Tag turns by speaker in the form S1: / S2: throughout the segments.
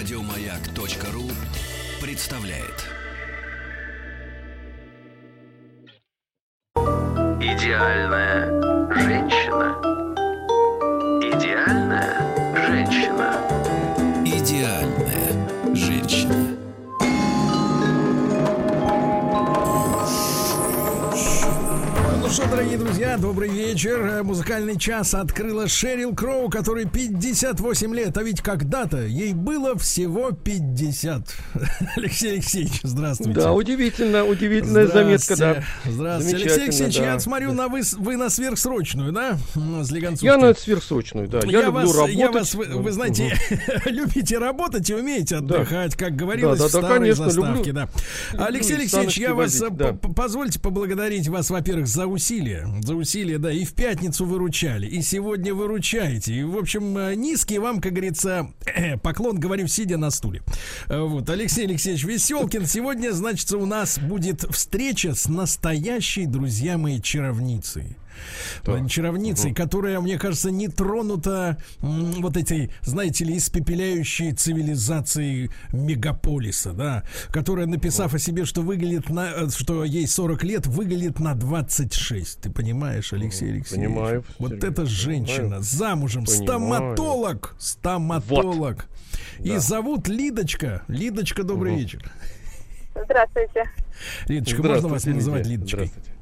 S1: Радиомаяк.ру представляет.
S2: Идеальная женщина.
S3: Что, дорогие друзья, добрый вечер. Музыкальный час открыла Шерил Кроу, которой 58 лет, а ведь когда-то ей было всего 50. Алексей Алексеевич, здравствуйте.
S4: Да, удивительно, удивительная заметка, да.
S3: Здравствуйте. Алексей Алексеевич,
S4: да.
S3: я смотрю, на вы, вы на сверхсрочную, да? С Леганцовской.
S4: Я на сверхсрочную, да. Я, люблю
S3: вас,
S4: работать.
S3: я вас, вы, вы знаете, любите работать и умеете отдыхать, как говорилось
S4: Да, да,
S3: в
S4: да,
S3: старой
S4: конечно,
S3: заставке,
S4: люблю.
S3: да.
S4: Люблю
S3: Алексей
S4: и
S3: Алексеевич, я вас
S4: возить,
S3: э,
S4: да.
S3: позвольте поблагодарить вас, во-первых, за усилия, за усилия, да, и в пятницу выручали, и сегодня выручаете, и, в общем, э, низкий вам, как говорится, поклон, говорю, сидя на стуле. Э, Вот, Алексей Алексеевич Веселкин, сегодня, значит, у нас будет встреча с настоящей, друзья мои, чаровницей. Э, Чаровницей, которая, мне кажется, не тронута м, вот этой, знаете ли, испепеляющей цивилизацией мегаполиса, да, которая, написав о себе, что выглядит на, э, что ей 40 лет, выглядит на 26. Ты понимаешь, Алексей Алексеевич?
S4: понимаю,
S3: Вот
S4: Сергей,
S3: эта женщина
S4: понимаю.
S3: замужем,
S4: Понимаю.
S3: стоматолог, стоматолог. И
S4: Да.
S3: зовут Лидочка. Лидочка, добрый
S4: Мгм.
S3: вечер.
S5: Здравствуйте.
S3: Лидочка, можно вас
S4: Здравствуйте,
S3: называть
S4: Лидия.
S3: Лидочкой?
S4: Здравствуйте.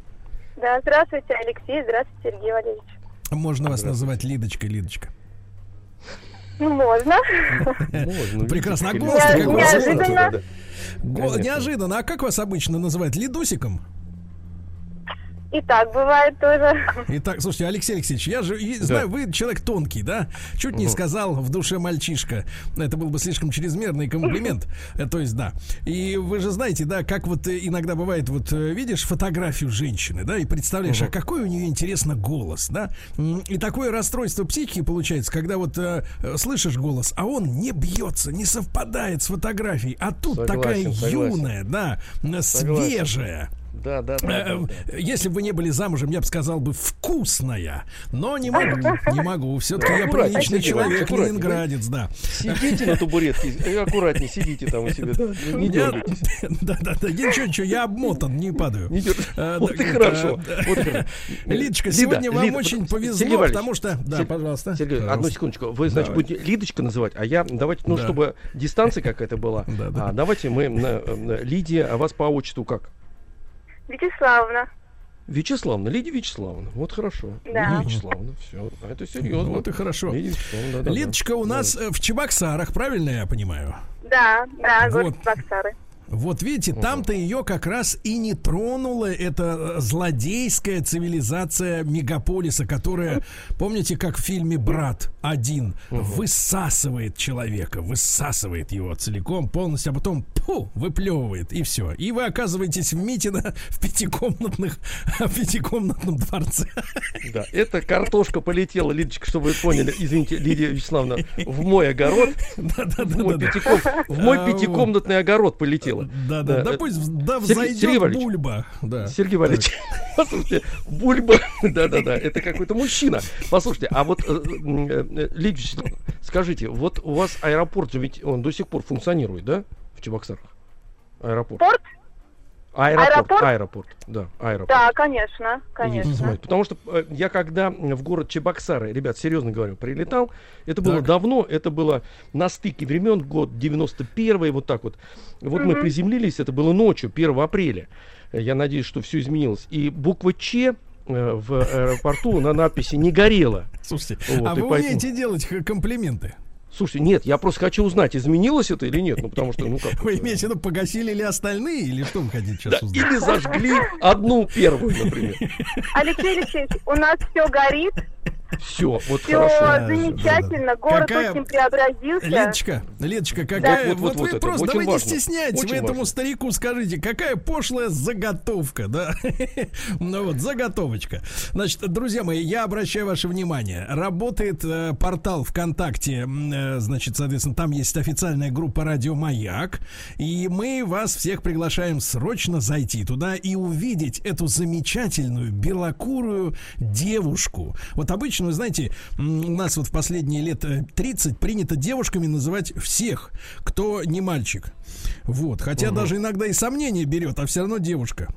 S5: Да, здравствуйте, Алексей. Здравствуйте, Сергей Валерьевич.
S3: Можно вас называть Лидочкой, Лидочка.
S5: Ну, можно.
S4: Можно,
S3: Прекрасно. А вас?
S5: Неожиданно.
S3: Неожиданно. А как вас обычно называют? Лидусиком?
S5: И так бывает тоже.
S3: Итак, слушайте, Алексей Алексеевич, я же
S4: Да.
S3: знаю, вы человек тонкий, да? Чуть не сказал в душе мальчишка. Это был бы слишком чрезмерный комплимент. То есть, да. И вы же знаете, да, как вот иногда бывает, вот э, видишь фотографию женщины, да, и представляешь, а какой у нее, интересно, голос, да? И такое расстройство психики получается, когда вот э, э, слышишь голос, а он не бьется, не совпадает с фотографией, а тут
S4: Согласен,
S3: такая
S4: согласен.
S3: юная, да,
S4: Согласен.
S3: свежая.
S4: Да, да, да,
S3: Э,
S4: да, да.
S3: Если бы вы не были замужем, я бы сказал бы вкусная. Но не могу, не могу. Все-таки я приличный человек,
S4: аккуратнее.
S3: ленинградец, да.
S4: Сидите на табуретке, и аккуратнее сидите там у себя, да, не дергайтесь.
S3: Да, да, да. Ничего, ничего, я обмотан, не падаю.
S4: Не
S3: Э,
S4: Вот
S3: да,
S4: и хорошо.
S3: э,
S4: вот.
S3: Лидочка,
S4: Лида,
S3: сегодня вам очень повезло, потому что... Да, пожалуйста.
S4: Сергей, одну секундочку. Вы, значит,
S3: Давайте.
S4: будете Лидочка называть, а я давайте, ну, чтобы дистанция какая-то была. А, давайте мы Лидия, а вас по отчеству как?
S5: Вячеславовна.
S4: Вячеславна, Лидия Вячеславовна. Вот хорошо.
S5: Да.
S4: Лидия Вячеславовна, все. Это серьезно.
S3: Вот и хорошо.
S4: Лидия да, да, да.
S3: Лидочка у нас э, в Чебоксарах, правильно я понимаю?
S5: Да, да, город
S3: Вот.
S5: Баксары.
S3: Вот видите, там-то ее как раз и не тронула эта э, злодейская цивилизация мегаполиса, которая, помните, как в фильме «Брат один» высасывает человека, высасывает его целиком, полностью, а потом пу, выплевывает, и все. И вы оказываетесь в Митино в пятикомнатных, в пятикомнатном дворце.
S4: Да, это картошка полетела, Лидочка, чтобы вы поняли, извините, Лидия Вячеславовна, в мой огород, в мой,
S3: А,
S4: пятикомнатный огород полетела.
S3: Да-да, да
S4: это-
S3: пусть да
S4: Сергей- Сергей
S3: взойдет
S4: Валерьевич,
S3: бульба. Да.
S4: Сергей Валерьевич, послушайте, Бульба, да-да-да, это какой-то мужчина. Послушайте, а вот, э, э, Лидия скажите, вот у вас аэропорт же ведь он до сих пор функционирует, да, в Чебоксарах? Аэропорт.
S5: Порт?
S4: Аэропорт,
S5: Аэропорт?
S4: аэропорт, да, аэропорт.
S5: Да, конечно,
S4: Есть,
S5: конечно.
S4: смотрите, потому что э, я когда в город Чебоксары, ребят, серьезно говорю, прилетал, это было
S3: Так.
S4: давно, это было на стыке времен, год 91 вот так вот. Вот мы приземлились, это было ночью, 1 апреля. Я надеюсь, что все изменилось. И буква Ч э, в аэропорту на надписи не горела.
S3: Слушайте,
S4: Вот,
S3: а вы
S4: поэтому-
S3: умеете делать комплименты?
S4: Слушайте, нет, я просто хочу узнать, изменилось это или нет, ну потому что, ну как.
S3: Вы имеете в виду, погасили ли остальные, или что вы хотите
S4: Да,
S3: сейчас узнать?
S4: или зажгли одну первую, например.
S5: Алексей Алексеевич, у нас все горит,
S4: Все, вот
S5: все
S4: хорошо.
S5: замечательно, город
S3: Какая-
S5: очень преобразился.
S3: Лидочка, Лидочка, какая...
S4: Вот,
S3: вот,
S4: вот, вот
S3: вы
S4: это
S3: просто
S4: очень
S3: давайте
S4: важно.
S3: стесняйтесь,
S4: Очень
S3: вы этому
S4: важно.
S3: старику скажите, какая пошлая заготовка, да? ну вот, заготовочка. Значит, друзья мои, я обращаю ваше внимание, работает э, портал ВКонтакте, э, значит, соответственно, там есть официальная группа «Радио Маяк», и мы вас всех приглашаем срочно зайти туда и увидеть эту замечательную белокурую девушку. Вот Вот обычно, вы знаете, у нас вот в последние лет э, 30 принято девушками называть всех, кто не мальчик. Вот. Хотя даже иногда и сомнение берет, а все равно девушка.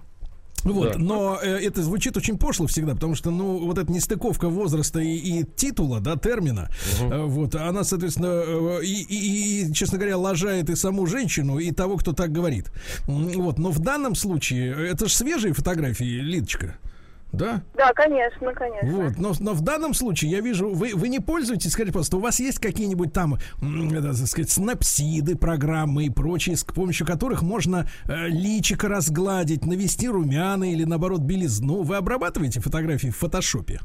S3: Вот,
S4: Да.
S3: но э, это звучит очень пошло всегда, потому что, ну, вот эта нестыковка возраста и, и титула, да, термина, э, вот, она, соответственно, э, и, и- и, честно говоря, лажает и саму женщину, и того, кто так говорит. Вот, но в данном случае, э, это же свежие фотографии, Лидочка, да?
S5: Да, конечно, конечно.
S3: Вот, но, но в данном случае я вижу, вы, вы не пользуетесь, скажите, пожалуйста, у вас есть какие-нибудь там, это, так сказать, снапсиды, программы и прочие, с помощью которых можно э, личико разгладить, навести румяна или, наоборот, белизну? Вы обрабатываете фотографии в фотошопе?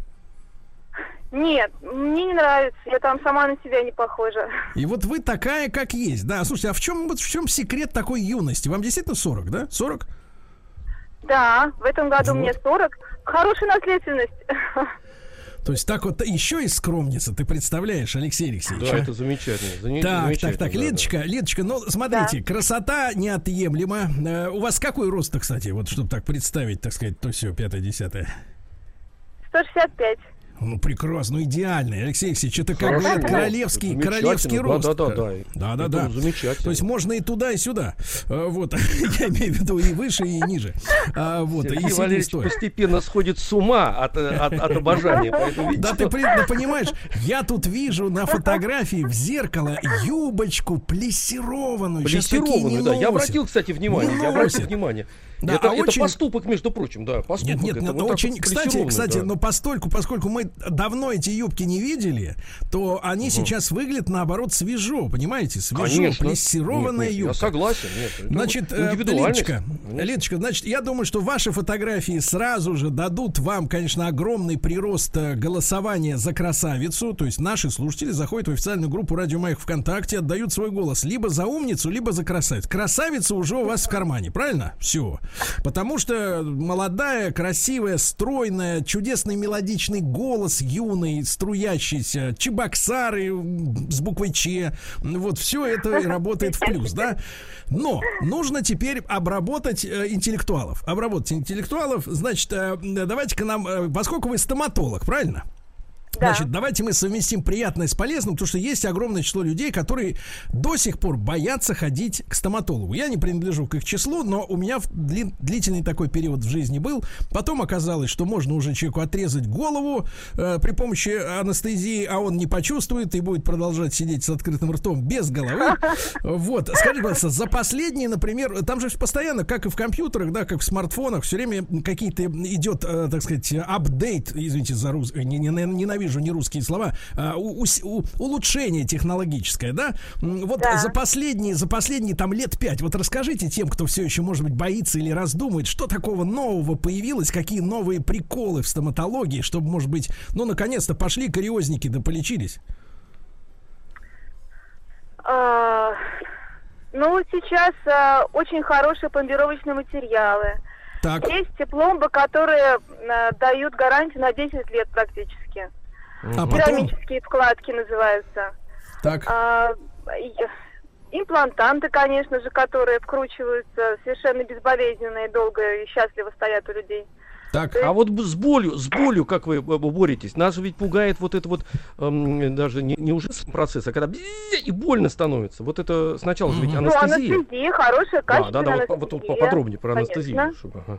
S5: Нет, мне не нравится. Я там сама на себя не похожа.
S3: И вот вы такая, как есть. Да, слушайте, а в чем, вот в чем секрет такой юности? Вам действительно 40, да? 40?
S5: Да, в этом году
S3: Вот.
S5: мне 40. Хорошая наследственность.
S3: То есть так вот еще и скромница, ты представляешь, Алексей Алексеевич?
S4: Да,
S3: а?
S4: это замечательно. заме-
S3: Так, так,
S4: замечательно,
S3: так,
S4: да, да.
S3: Лидочка, Лидочка, ну смотрите, красота неотъемлема. Э, у вас какой рост, кстати, вот чтобы так представить, так сказать, то все, пятое, десятое.
S5: 165.
S3: Ну, прекрасно, ну, идеальный. Алексей Алексеевич, это, как
S4: Хорошо,
S3: говорят, королевский, королевский рост.
S4: да, да, да.
S3: Да, да, да.
S4: замечательно.
S3: То есть можно и туда, и сюда. Э, Вот, я имею в виду и выше, и ниже. А, Вот, и
S4: Сергей
S3: сидеть
S4: Валерьевич
S3: стоя.
S4: постепенно сходит с ума от, от, от обожания. Поэтому, видите,
S3: Да ты да понимаешь, я тут вижу на фотографии в зеркало юбочку плессированную.
S4: Плессированную, да. Я обратил, кстати, внимание. Я обратил внимание.
S3: Да,
S4: это,
S3: а
S4: это
S3: очень-
S4: поступок, между прочим, да. Поступок.
S3: Нет, нет,
S4: это
S3: нет,
S4: вот так
S3: очень,
S4: вот
S3: кстати, кстати,
S4: да.
S3: но постольку, поскольку мы давно эти юбки не видели, то они сейчас выглядят наоборот свежо, понимаете, свежо,
S4: Конечно.
S3: плессированная
S4: Нет, нет,
S3: юбка.
S4: Я согласен, нет.
S3: Значит,
S4: вот
S3: э. Лидочка. Лидочка, значит, я думаю, что ваши фотографии сразу же дадут вам, конечно, огромный прирост э, голосования за красавицу. То есть наши слушатели заходят в официальную группу Радио Маяк ВКонтакте, отдают свой голос либо за умницу, либо за красавицу. Красавица уже у вас в кармане, правильно? Все. Потому что молодая, красивая, стройная, чудесный мелодичный голос, юный, струящийся, чебоксары с буквой Ч. Вот все это работает в плюс, да? Но нужно теперь обработать э, интеллектуалов. Обработать интеллектуалов, значит, э, давайте-ка нам, э, поскольку вы стоматолог, правильно?
S5: Да.
S3: Значит, давайте мы совместим приятное с полезным, потому что есть огромное число людей, которые до сих пор боятся ходить к стоматологу. Я не принадлежу к их числу, но у меня дли- длительный такой период в жизни был. Потом оказалось, что можно уже человеку отрезать голову э, при помощи анестезии, а он не почувствует и будет продолжать сидеть с открытым ртом без головы. Вот, скажите, пожалуйста, за последние, например, там же постоянно, как и в компьютерах, да, как в смартфонах, все время какие-то идет, э, так сказать, апдейт, извините за рус... не, не- ненавижу не русские слова, а, у- у- улучшение технологическое, да? Вот
S5: Да.
S3: за последние, за последние там лет пять, вот расскажите тем, кто все еще, может быть, боится или раздумывает, что такого нового появилось, какие новые приколы в стоматологии, чтобы, может быть, ну, наконец-то пошли кариозники да полечились.
S5: А, Ну, сейчас а, очень хорошие пломбировочные материалы.
S3: Так,
S5: Есть пломбы, которые а, дают гарантию на 10 лет практически.
S3: А потом,
S5: Керамические вкладки называются.
S3: так,
S5: А, и- имплантанты, конечно же, которые вкручиваются совершенно безболезненно и долго и счастливо стоят у людей.
S3: так.
S4: А вот с болью, с болью, как вы боретесь? Нас же ведь пугает вот это вот эм, даже не, не уже процесс, а когда и больно становится. Вот это сначала же ведь
S3: Мгм.
S5: Ну,
S4: анестезия.
S5: анестезия, хорошая,
S4: Да,
S5: качественная
S4: да, да, вот, вот
S5: анестезия.
S4: поподробнее про
S5: конечно.
S4: анестезию. чтобы, ага.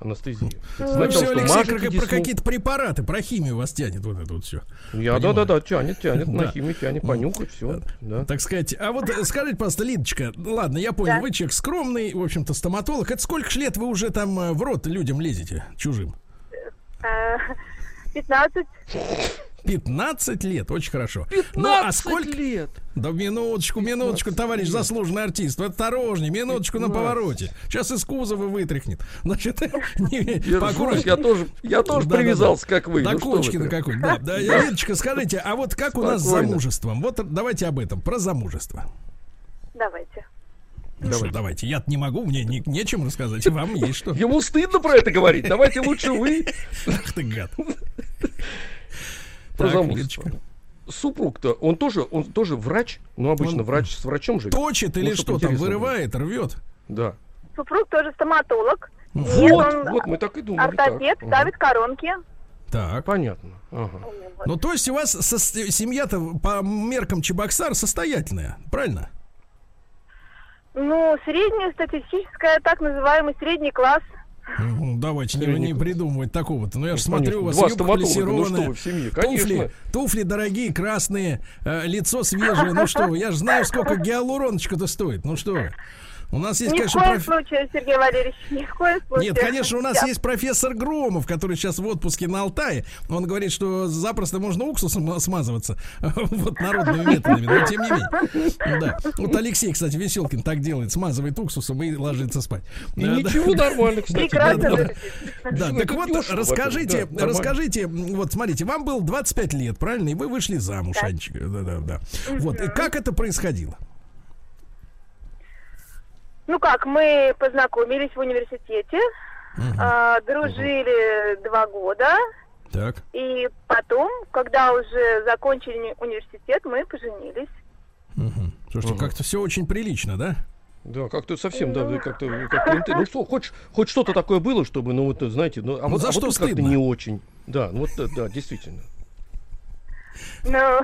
S4: Анестезию.
S3: Вы
S4: Сначала
S3: все,
S4: что,
S3: Алексей, про, про какие-то препараты, про химию вас тянет вот это вот все.
S4: Я, да,
S3: Понимаю.
S4: да, да, тянет, тянет, на химию тянет, понюхать, все. Да.
S3: Так сказать, а вот э, скажите, пожалуйста, Лидочка, ну ладно, я понял,
S5: Да.
S3: вы человек скромный, в общем-то, стоматолог. Это сколько ж лет вы уже там э, в рот людям лезете, чужим?
S5: А, 15.
S3: 15 лет, очень хорошо. Ну, а
S4: 15
S3: сколько...
S4: лет.
S3: Да минуточку, минуточку, товарищ заслуженный артист, вы осторожней, минуточку на
S4: 15.
S3: повороте. Сейчас из кузова вытряхнет. Значит,
S4: я тоже, я тоже привязался, как вы.
S3: До
S4: Ну, что вы
S3: кочки на
S4: прям.
S3: какой Да, да, Лидочка, скажите, а вот как у нас с замужеством? Вот давайте об этом, про замужество.
S5: Давайте.
S3: Ну что, давайте, я не могу, мне не- нечем рассказать, вам есть что.
S4: Ему стыдно про это говорить. Давайте лучше вы
S3: Ах ты гад.
S4: Про замужество. Супруг-то, он тоже, он тоже врач. Ну, обычно
S3: Он-
S4: врач с врачом же.
S3: Точит или
S4: Ну,
S3: что там, вырывает, рвет?
S4: Да.
S5: Супруг тоже стоматолог. Нет,
S4: Вот,
S5: он
S4: вот, мы так и думали.
S5: ортопед,
S4: так.
S5: ставит коронки.
S3: Так.
S4: Понятно. Ага.
S3: Ну, то есть у вас со- семья-то по меркам Чебоксар состоятельная, правильно?
S5: Ну, среднестатистическая, так называемый средний класс.
S3: Ну, давайте не, не придумывать такого-то. Ну, я же
S4: Ну,
S3: смотрю, у вас юбка
S4: ну
S3: плессированная,
S4: в семье,
S3: туфли, туфли дорогие, красные, э, лицо свежее. Ну что я же знаю, сколько гиалуроночка-то стоит. Ну что. У нас есть,
S5: Ни в
S3: конечно,
S5: коем
S3: проф-
S5: случае, Сергей Валерьевич, ни в коем случае.
S3: Нет, конечно, у нас есть профессор Громов, который сейчас в отпуске на Алтае. Он говорит, что запросто можно уксусом смазываться вот народными методами, но тем не менее. Да. Вот Алексей, кстати, Веселкин так делает, смазывает уксусом и ложится спать.
S4: И
S3: Да, да.
S4: ничего, нормально, кстати.
S5: Прекрасно
S3: да, да. Да, так вот, расскажите,
S4: да,
S3: расскажите, вот смотрите, вам было 25 лет, правильно? И вы вышли замуж, Анечка. Да, да, да. Вот, и как это происходило?
S5: Ну как, мы познакомились в университете, а, дружили два года,
S3: Так.
S5: и потом, когда уже закончили уни- университет, мы поженились.
S3: Мгм. Слушайте, как-то все очень прилично, да?
S4: Да, как-то совсем, да, как-то, как принты- ну что, хоть, хоть что-то такое было, чтобы, ну вот, знаете, ну, а
S3: Ну,
S4: вот,
S3: за
S4: а
S3: что
S4: вот как-то
S3: стыдно?
S4: не очень. Да, ну вот, да, да, действительно.
S5: Ну,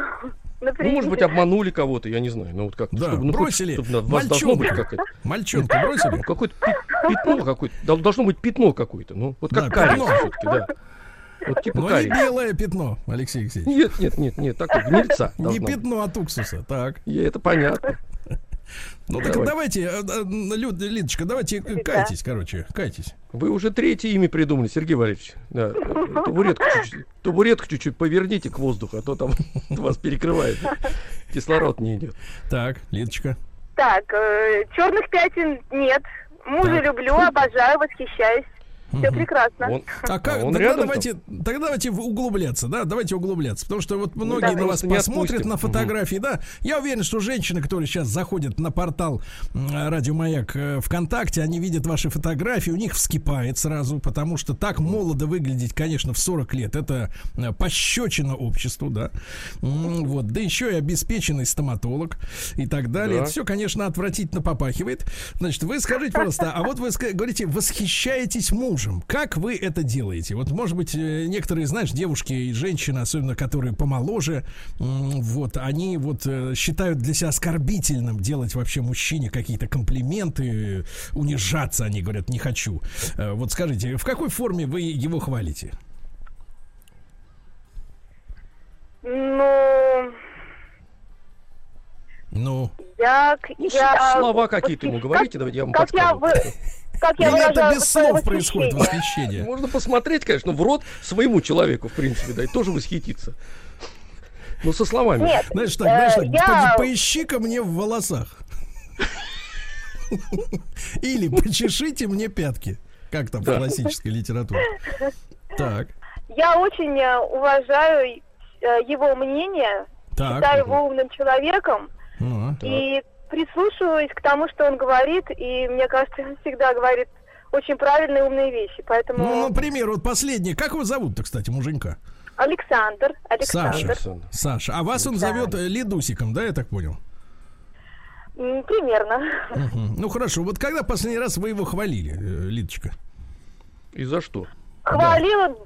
S4: Ну,
S5: например,
S4: может быть, обманули кого-то, я не знаю, ну вот как
S3: Да,
S4: чтобы, ну, хоть,
S3: бросили
S4: чтобы на вас должно быть
S3: Мальчонку бросили?
S4: ну, какое-то пятно какое-то, дол- должно быть пятно какое-то, ну, вот как
S3: Да, пятно.
S4: все-таки, да. Вот типа
S3: Но не
S4: кариес.
S3: белое пятно, Алексей Алексеевич.
S4: Нет, нет, нет, нет, такое, гнильца
S3: Не пятно от уксуса, так.
S4: И это понятно.
S3: Ну так
S4: Давай.
S3: давайте, э, э, Люд, Лидочка, давайте э, кайтесь, короче, кайтесь.
S4: Вы уже третье имя придумали, Сергей Валерьевич. Да, табуретку чуть-чуть, табуретку чуть-чуть поверните к воздуху, а то там вас перекрывает. Кислород не идет.
S3: Так, Лидочка.
S5: Так, черных пятен нет. Мужа
S3: Так.
S5: люблю, обожаю, восхищаюсь. Все прекрасно.
S4: Он,
S3: А как,
S4: он
S3: тогда
S4: там?
S3: давайте, тогда давайте углубляться, да, давайте углубляться, потому что вот многие
S5: давай.
S3: на вас посмотрят
S4: отпустим.
S3: на фотографии, да. Я уверен, что женщины, которые сейчас заходят на портал Радио Маяк э, ВКонтакте, они видят ваши фотографии, у них вскипает сразу, потому что так молодо выглядеть, конечно, в 40 лет, это э, пощечина обществу, да. Вот, да еще и обеспеченный стоматолог и так далее.
S4: Да.
S3: Это все, конечно, отвратительно попахивает. Значит, вы скажите, пожалуйста, а вот вы говорите, восхищаетесь мужем. Как вы это делаете? Вот, может быть, э, некоторые, знаешь, девушки и женщины, особенно которые помоложе, вот, они вот э, считают для себя оскорбительным делать вообще мужчине какие-то комплименты, унижаться, они говорят, не хочу. Э, Вот скажите, в какой форме вы его хвалите?
S5: Ну,
S3: Ну,
S5: я...
S4: Ну,
S5: я
S4: слова какие-то ему говорите, давайте я вам
S5: как я,
S4: подскажу.
S5: вы- как я
S3: или это
S5: выражаю
S3: без слов происходит
S5: восхищение?
S4: Можно посмотреть, конечно, в рот своему человеку, в принципе, да, и тоже восхититься. Ну, со словами.
S5: Нет,
S3: Знаешь так, знаешь
S5: э,
S3: так,
S5: я...
S3: по- поищи-ка мне в волосах. Или почешите мне пятки. Как там в
S4: Да.
S3: классической литературе. Так,
S5: Я очень э, уважаю э, его мнение,
S3: так.
S5: считаю его умным человеком
S3: Ну,
S5: и прислушиваюсь к тому, что он говорит, и мне кажется, он всегда говорит очень правильные умные вещи. Поэтому
S3: Ну, например, вот последнее. Как его зовут-то, кстати, муженька?
S5: Александр, Александр,
S4: Александр.
S3: Саша. А вас он зовет э, Ледусиком, да, я так понял?
S5: Примерно.
S3: Мгм. Ну хорошо, вот когда последний раз вы его хвалили, э, Лидочка?
S4: И за что?
S5: Хвалила,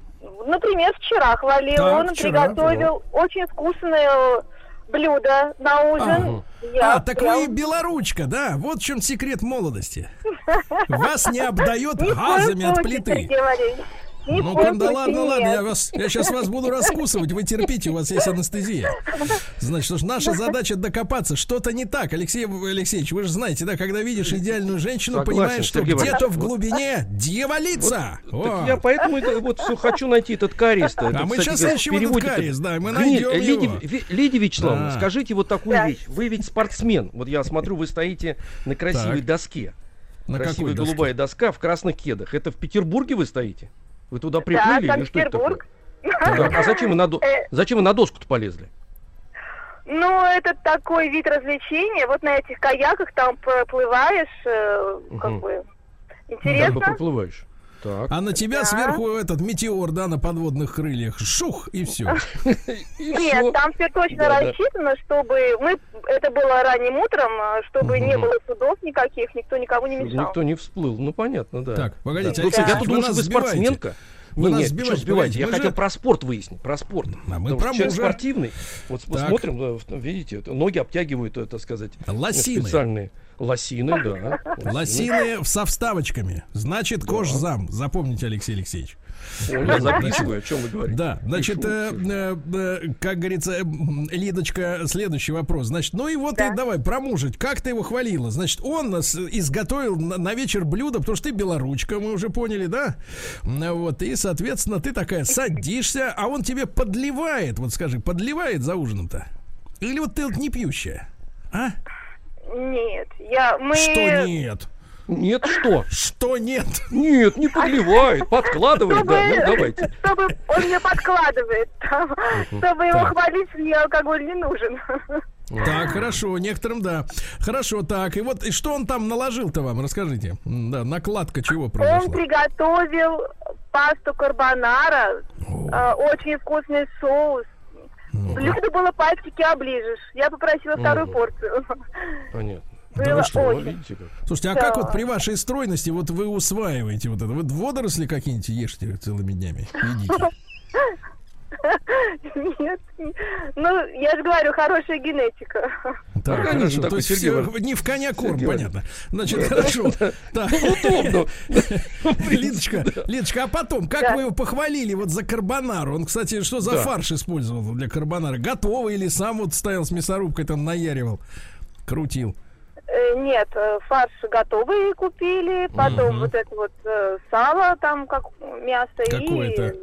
S5: например, вчера хвалил,
S3: Так,
S5: он
S3: вчера,
S5: приготовил очень вкусное блюдо на ужин. Я
S3: а, так
S5: прям-
S3: вы белоручка, да? Вот в чем секрет молодости. Вас не обдает газами от плиты. Ну, да ладно, ладно, я вас, я сейчас вас буду раскусывать, вы терпите, у вас есть анестезия. Значит, что ж, наша задача докопаться, что-то не так. Алексей Алексеевич, вы же знаете, да, когда видишь идеальную женщину,
S4: Согласен,
S3: понимаешь, что
S4: Сергей
S3: где-то в глубине дьяволица. О.
S4: Так я поэтому это вот все хочу найти этот кариес.
S3: А мы сейчас ищем этот кариес, да, мы найдем его.
S4: Лидия Вячеславовна,
S3: Да.
S4: скажите вот такую
S5: Да.
S4: вещь. Вы ведь спортсмен. Вот я смотрю, вы стоите на красивой
S3: Так.
S4: доске.
S3: На
S4: Красивая
S3: доске?
S4: голубая доска в красных кедах. Это в Петербурге вы стоите? Вы туда
S5: Да,
S4: приплыли или что это такое? Так, а зачем вы на, до-
S5: Э.
S4: зачем вы на доску-то полезли?
S5: Ну, это такой вид развлечения. Вот на этих каяках там плываешь, э, как
S4: Мгм.
S5: бы, интересно.
S4: бы проплываешь. Так.
S3: А на тебя
S5: Да.
S3: сверху этот метеор, да, на подводных крыльях. Шух, и все.
S5: Нет, там все точно рассчитано, чтобы мы это было ранним утром, а, чтобы не было судов никаких, никто никому не мешал.
S4: Никто не всплыл. Ну понятно, да.
S3: Так, погодите, Алексей
S4: я тут думал, что вы спортсменка.
S3: Вы
S4: Не,
S3: нас
S4: не,
S3: сбиваете,
S4: что сбиваете? Я
S3: мы
S4: хотел
S3: же-
S4: про спорт выяснить, про спорт.
S3: А мы про
S4: человек
S3: мужа.
S4: спортивный. Вот
S3: Так.
S4: смотрим, видите, ноги обтягивают, э, так сказать,
S3: Лосины.
S4: специальные. Лосины, да.
S3: Лосины со вставочками. Значит, кожзам. Запомните, Алексей Алексеевич.
S4: Я записываю, о чем вы говорите.
S3: Да, значит, э, э, э, как говорится, Лидочка, следующий вопрос. Значит, ну и вот
S5: Да.
S3: и давай про мужа. Как ты его хвалила? Значит, он нас изготовил на, на вечер блюдо, потому что ты белоручка, мы уже поняли, да? Ну Вот, и, соответственно, ты такая садишься, а он тебе подливает, вот скажи, подливает за ужином-то? Или вот ты вот не пьющая? А?
S5: Нет, я, мы...
S3: Что нет?
S4: Нет, что?
S3: Что нет?
S4: Нет, не подливает, подкладывает,
S5: Чтобы,
S4: да, ну давайте.
S5: чтобы он мне подкладывает. Чтобы его хвалить, мне алкоголь не нужен.
S3: Так, хорошо, некоторым да. Хорошо, так, и вот и что он там наложил-то вам, расскажите. Да, накладка чего
S5: Он
S3: произошла?
S5: приготовил пасту карбонара, э, очень вкусный соус. Блюдо было пальчики оближешь. Я попросила вторую
S4: Мгм.
S5: порцию.
S4: Понятно.
S3: Да вы что,
S4: Ну, видите как.
S3: Слушайте, а
S5: Да.
S3: как вот при вашей стройности вот вы усваиваете вот это? Вот водоросли какие-нибудь ешьте целыми днями? Едите.
S5: Нет. Ну, я же говорю, хорошая генетика.
S3: Так,
S4: конечно,
S3: хорошо.
S4: такой
S3: То есть
S4: Сергей Иванович.
S3: не в коня корм,
S4: Сергей
S3: понятно. Значит, хорошо. Так.
S4: Удобно.
S3: Лидочка, Лидочка, а потом, как
S5: Да.
S3: вы его похвалили вот за карбонару? Он, кстати, что за
S4: Да.
S3: фарш использовал для карбонара? Готовый или сам вот ставил с мясорубкой там наяривал? Крутил.
S5: Э, Нет, э, фарш готовый купили, потом вот это вот э, сало там, как мясо
S3: Какое-то.
S5: и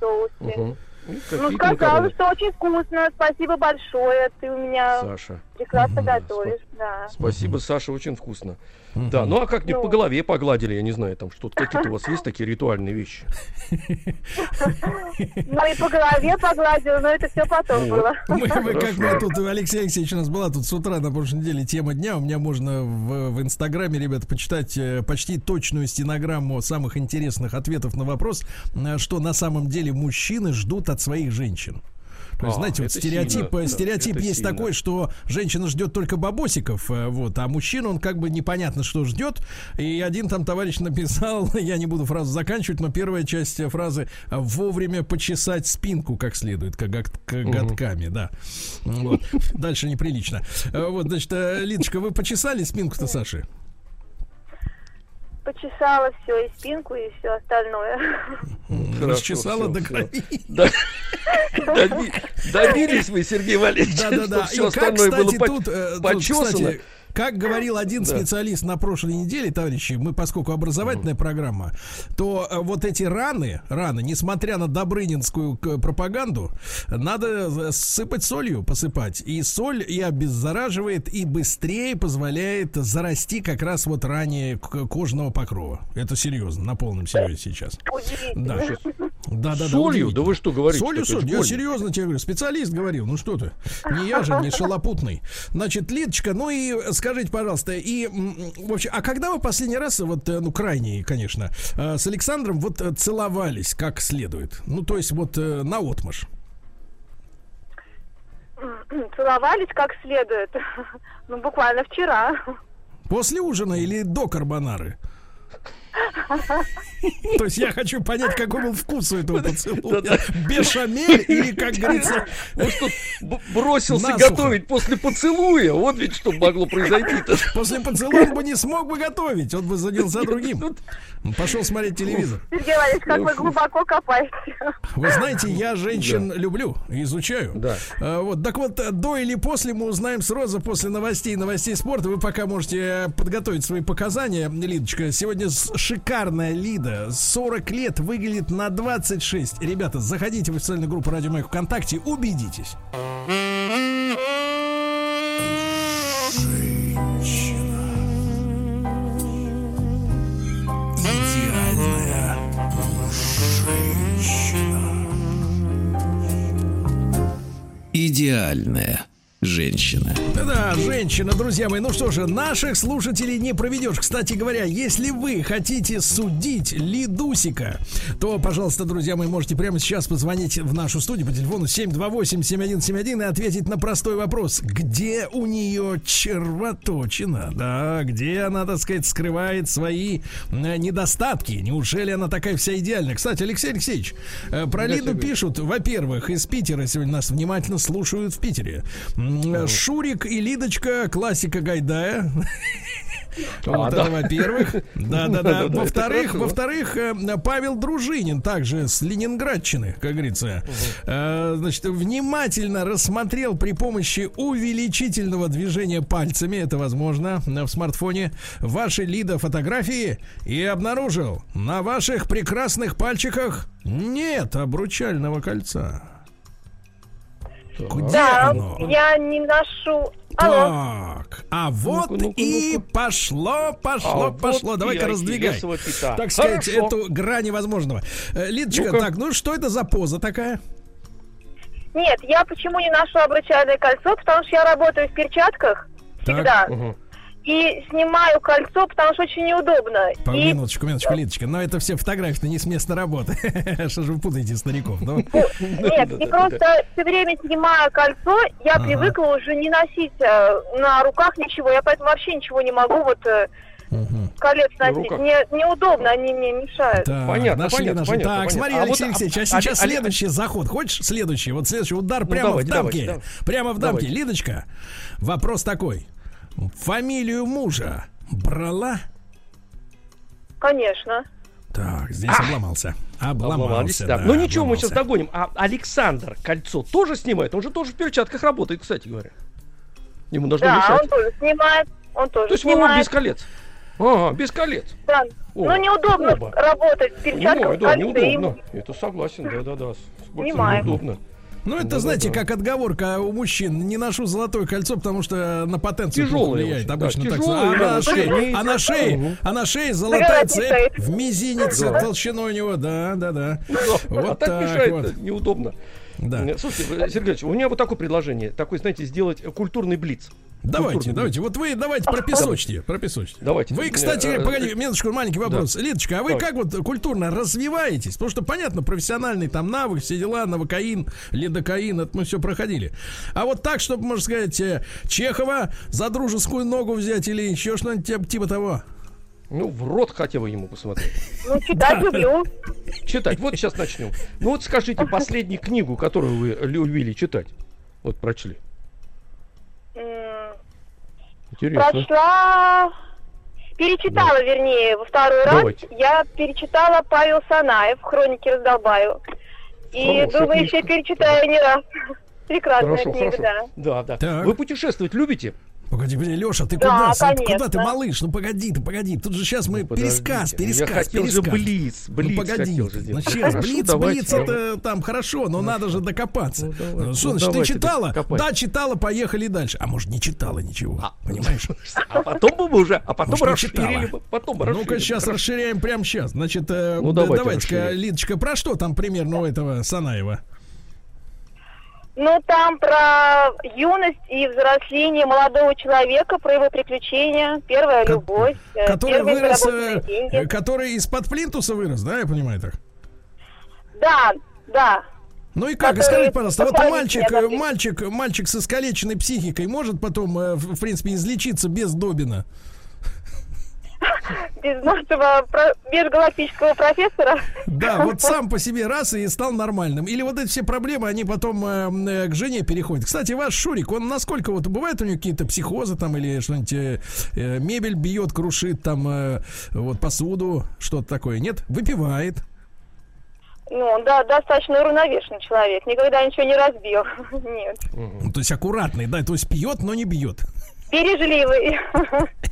S5: соусы.
S4: Ну,
S5: Ну, сказала, что очень вкусно, спасибо большое, ты у меня
S4: Саша.
S5: Прекрасно готовишь, да.
S4: Спасибо, Саша, очень вкусно. Да, ну а как не
S5: Ну.
S4: по голове погладили, я не знаю, там что-то, какие-то у вас есть такие ритуальные вещи?
S5: Ну и по голове погладила, но это все потом было.
S3: Мы, мы как мы тут, Алексей Алексеевич, у нас была тут с утра на прошлой неделе тема дня. У меня можно в, в Инстаграме, ребята, почитать э, почти точную стенограмму самых интересных ответов на вопрос, э, что на самом деле мужчины ждут от своих женщин. То есть,
S4: А,
S3: знаете, вот стереотип,
S4: сильно,
S3: э,
S4: да,
S3: стереотип
S4: это
S3: есть
S4: сильно.
S3: такой, что женщина ждет только бабосиков, э, вот, а мужчина, он как бы непонятно, что ждет. И один там товарищ написал, я не буду фразу заканчивать, но первая часть э, фразы вовремя почесать спинку как следует, как гот- коготками, да. Вот. Дальше неприлично. Вот, значит, Лидочка, вы почесали спинку-то Саши?
S5: Почесала все, и спинку, и все остальное.
S3: Расчесала до крови.
S4: Да. Доби- Добились вы, Сергей Валерьевич,
S3: Да-да-да.
S4: что все
S3: И как,
S4: остальное было
S3: э, тут,
S4: почесано.
S3: Как говорил один
S4: Да.
S3: специалист на прошлой неделе, товарищи, мы, поскольку образовательная программа, то э, вот эти раны, раны, несмотря на добрынинскую к- пропаганду, надо э, сыпать солью, посыпать. И соль и обеззараживает, и быстрее позволяет зарасти как раз вот ранее кожного покрова. Это серьезно, на полном серьезе сейчас.
S5: Удивительно.
S3: Да. Да, да, да.
S4: Солью?
S3: удивительно.
S4: Да вы что говорите?
S3: Солью,
S4: Это ж
S3: соль. Я серьезно тебе говорю. Специалист говорил. Ну что ты? Не я же, не шалопутный. Значит, Лидочка, ну и скажите, пожалуйста, и м, в общем, а когда вы последний раз, вот, э, ну, крайний, конечно, э, с Александром вот э, целовались как следует? Ну, то есть вот на отмаш.
S5: Целовались как следует. Ну, буквально вчера.
S3: После ужина или до карбонары? То есть я хочу понять, какой был вкус у этого поцелуя. Бешамель или, как говорится,
S4: Он что, бросился готовить после поцелуя? Вот ведь что могло произойти-то.
S3: После поцелуя он бы не смог бы готовить, он бы занялся другим. Он Пошел смотреть телевизор.
S5: Сергей Валерьевич, как вы глубоко копаете.
S3: Вы знаете, я женщин люблю, изучаю.
S4: Да.
S3: А, Вот, так вот, до или после мы узнаем сразу после новостей, новостей спорта. Вы пока можете подготовить свои показания, Лидочка. Сегодня с- шикарная Лида, 40 лет, выглядит на 26. Ребята, заходите в официальную группу Радио Маяк ВКонтакте, убедитесь.
S1: Идеальная женщина.
S3: Да, женщина, друзья мои. Ну что же, наших слушателей не проведешь. Кстати говоря, если вы хотите судить Лидусика, то, пожалуйста, друзья мои, можете прямо сейчас позвонить в нашу студию по телефону 728-7171 и ответить на простой вопрос. Где у нее червоточина? Да, где она, так сказать, скрывает свои э, недостатки? Неужели она такая вся идеальная? Кстати, Алексей Алексеевич, э, про
S4: Да,
S3: Лиду пишут, во-первых, из Питера сегодня нас внимательно слушают в Питере. Шурик и Лидочка, классика Гайдая. Вот
S4: да.
S3: это во-первых. Да, да, да.
S4: Да-да-да,
S3: Во-вторых, во-вторых, э, Павел Дружинин, также с Ленинградчины, как говорится, э, значит, внимательно рассмотрел при помощи увеличительного движения пальцами, это возможно, в смартфоне, ваши Лида фотографии и обнаружил на ваших прекрасных пальчиках нет обручального кольца. Где
S5: Да,
S3: оно?
S5: я не ношу. Алло.
S3: Так, а вот
S4: Ну-ка, ну-ка,
S3: и
S4: ну-ка.
S3: пошло, пошло,
S4: А
S3: пошло.
S4: вот
S3: Давай-ка раздвигай. Так сказать,
S4: Хорошо.
S3: эту грань невозможного. Э, Лидочка,
S4: Ну-ка.
S3: так, ну что это за поза такая?
S5: Нет, я почему не ношу обручальное кольцо? Потому что я работаю в перчатках всегда.
S4: Мгм.
S5: И снимаю кольцо, потому что очень неудобно.
S3: По
S5: И
S3: минуточку, минуточку, Лидочка. Но это все фотографии не с места работы. Что же вы путаете стариков? Ну,
S5: Нет, и просто все время снимаю кольцо, я привыкла уже не носить э, на руках ничего, я поэтому вообще ничего не могу вот
S3: мгм.
S5: колец носить. Мне неудобно, они мне мешают.
S3: Так,
S4: Понятно,
S3: нашли,
S4: понятно,
S3: нашли.
S4: понятно,
S3: Так,
S4: понятно.
S3: смотри,
S4: А
S3: Алексей
S4: вот,
S3: Алексеевич, а
S4: а-
S3: сейчас
S4: а- а-
S3: следующий заход. Хочешь следующий? Вот следующий удар прямо
S4: давайте,
S3: в дамке.
S4: давайте,
S3: Прямо в дамке.
S4: Давайте.
S3: Лидочка, вопрос такой. Фамилию мужа брала?
S5: Конечно.
S3: Так, здесь обломался.
S4: Обломались,
S3: Обломался,
S4: да.
S3: да,
S4: Ну ничего, мы сейчас
S3: обломался.
S4: догоним. А Александр кольцо тоже снимает? Он же тоже в перчатках работает, кстати говоря. Ему должно
S5: Да,
S4: мешать.
S5: он тоже снимает. Он тоже
S4: То есть
S5: снимает.
S4: без колец? Ага, без колец.
S5: Да.
S4: О,
S5: ну неудобно
S4: оба.
S5: работать в перчатках
S4: Понимаю, да,
S5: и-
S4: неудобно. Это согласен, да-да-да.
S5: Снимаем.
S4: неудобно.
S3: Ну, это,
S4: Да-да-да.
S3: знаете, как отговорка у мужчин. Не ношу золотое кольцо, потому что на потенцию
S4: Тяжелое
S3: влияет.
S4: очень, да,
S3: Обычно так.
S4: тяжелое,
S3: А на
S4: да,
S3: шее, а на шее, а на шее золотая цепь в мизинец
S4: Да.
S3: толщиной у него. Да, да, да.
S4: а
S3: Вот
S4: так
S3: так
S4: мешает,
S3: вот.
S4: неудобно.
S3: Да.
S4: Э, Слушайте, Сергей Ильич, у меня вот такое предложение. Такой, знаете, сделать культурный блиц.
S3: Давайте,
S4: Культурный
S3: давайте. Вот вы давайте пропесочьте, пропесочьте.
S4: Давайте.
S3: Вы, кстати,
S4: Э, э,
S3: погоди, минуточку, маленький вопрос. Лидочка, а вы
S4: Давай.
S3: как вот культурно развиваетесь? Потому что, понятно, профессиональный там навык, все дела, новокаин, лидокаин, это мы все проходили. А вот так, чтобы, можно сказать, э, Чехова за дружескую ногу взять или еще что-нибудь тип- типа того?
S4: Ну, в рот хотя бы ему посмотреть.
S5: Ну, читать люблю.
S4: Читать. Вот сейчас начнем. Ну вот скажите, последнюю книгу, которую вы любили читать. Вот прочли. Интересно.
S5: Прочла... Перечитала, вернее, во второй
S4: Давайте.
S5: раз. Я перечитала Павел Санаев «Хроники раздолбаю». И
S4: Хорошая
S5: думаю,
S4: книжка.
S5: еще перечитаю не раз. Прекрасная
S4: Хорошо,
S5: книга,
S4: хорошо.
S5: да.
S4: Да, да.
S3: Так.
S4: Вы путешествовать любите?
S3: Погоди, погоди, Леша, ты
S5: Да,
S3: куда?
S5: конечно.
S3: Куда ты, малыш? Ну погоди, ты погоди. Тут же сейчас мы
S4: Ну,
S3: пересказ, пересказ,
S4: Я хотел же
S3: пересказ.
S4: блиц, блиц
S3: ну погоди, ну сейчас,
S4: Хорошо,
S3: блиц,
S4: давайте,
S3: блиц,
S4: я-
S3: это там хорошо, но надо же докопаться.
S4: Ну, давайте,
S3: Ну,
S4: ну,
S3: что значит, ты
S4: давайте
S3: читала?
S4: докопать.
S3: Да, читала, поехали дальше. А может, не читала ничего,
S4: А,
S3: понимаешь?
S4: А потом бы мы уже, а потом
S3: Может,
S4: расширили бы. Потом
S3: Ну-ка, сейчас расширяем прямо сейчас. Значит, э,
S4: Ну,
S3: да,
S4: давайте
S3: давайте-ка. Лидочка, про что там примерно у этого Санаева?
S5: Ну, там про юность и взросление молодого человека, про его приключения, первая
S3: Ко-
S5: любовь, э,
S3: Который вырос, э, э, который из-под плинтуса вырос, да, я понимаю так?
S5: Да, да.
S3: Ну и как,
S5: Который
S3: скажите, пожалуйста, вот мальчик, мальчик, мальчик с искалеченной психикой может потом, в принципе, излечиться без Добина?
S5: Без нашего про- межгалактического профессора.
S3: Да, вот сам по себе раз и стал нормальным. Или вот эти все проблемы, они потом э, э, к жене переходят. Кстати, ваш Шурик, он насколько вот бывает у него какие-то психозы там или что-нибудь э, э, мебель бьет, крушит там э, вот посуду, что-то такое? Нет? Выпивает.
S5: Ну, он да, достаточно уравновешенный человек, никогда ничего не разбил. Нет.
S3: Ну, то есть аккуратный, да, то есть пьет, но не бьет.
S5: Бережливый.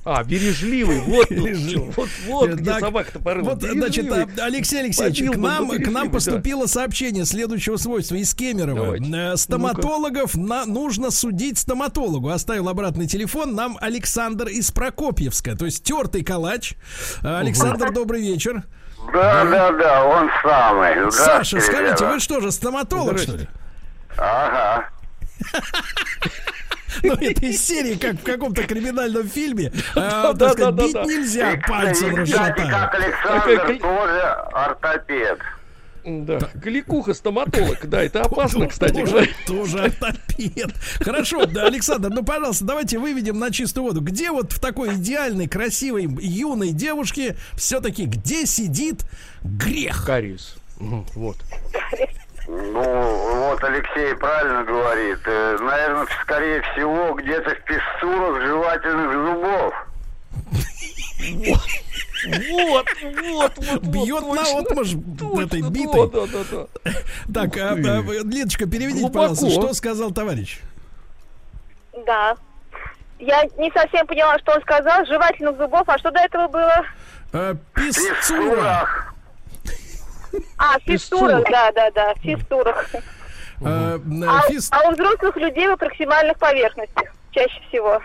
S4: А, бережливый. Вот,
S3: Бережливый.
S4: вот, вот где
S3: Так,
S4: собака-то порыла.
S3: Вот, значит,
S4: Бережливый.
S3: Алексей Алексеевич,
S4: Побил
S3: к нам, к нам поступило сообщение следующего свойства из Кемерово.
S4: Давайте.
S3: Э, Стоматологов на- нужно судить стоматологу. Оставил обратный телефон нам Александр из Прокопьевска, то есть тертый калач. Э, Александр, добрый вечер.
S6: Да, да, да, он самый.
S3: Саша, скажите, вы что же, стоматолог, что ли?
S6: Ага.
S3: Ну, это из серии, как в каком-то криминальном фильме.
S4: Да,
S3: а,
S4: да,
S3: так сказать,
S4: да,
S3: Бить
S4: да.
S3: нельзя, пальцем
S6: кстати, как
S3: расшатать.
S6: Александр тоже ортопед.
S4: Да, кликуха стоматолог, да, это опасно, кстати
S3: тоже, тоже ортопед. Хорошо, да, Александр, ну, пожалуйста, давайте выведем на чистую воду. Где вот в такой идеальной, красивой, юной девушке все-таки, где сидит грех?
S4: Кариес. Вот.
S6: Ну, вот Алексей правильно говорит. Наверное, скорее всего, где-то в пестурах жевательных зубов.
S4: Вот, вот, вот.
S3: Бьет
S4: вот,
S3: на
S4: точно,
S3: этой битой.
S4: Да, да, да.
S3: Так, а, а, Леночка, переведите,
S4: Глубоко.
S3: пожалуйста, что сказал товарищ?
S5: Да. Я не совсем поняла, что он сказал. Жевательных зубов. А что до этого было?
S3: А,
S6: пестурах.
S5: А, в фистурах, да, да, да, в фистурах.
S3: А,
S5: А, а у взрослых людей в аппроксимальных поверхностях чаще всего.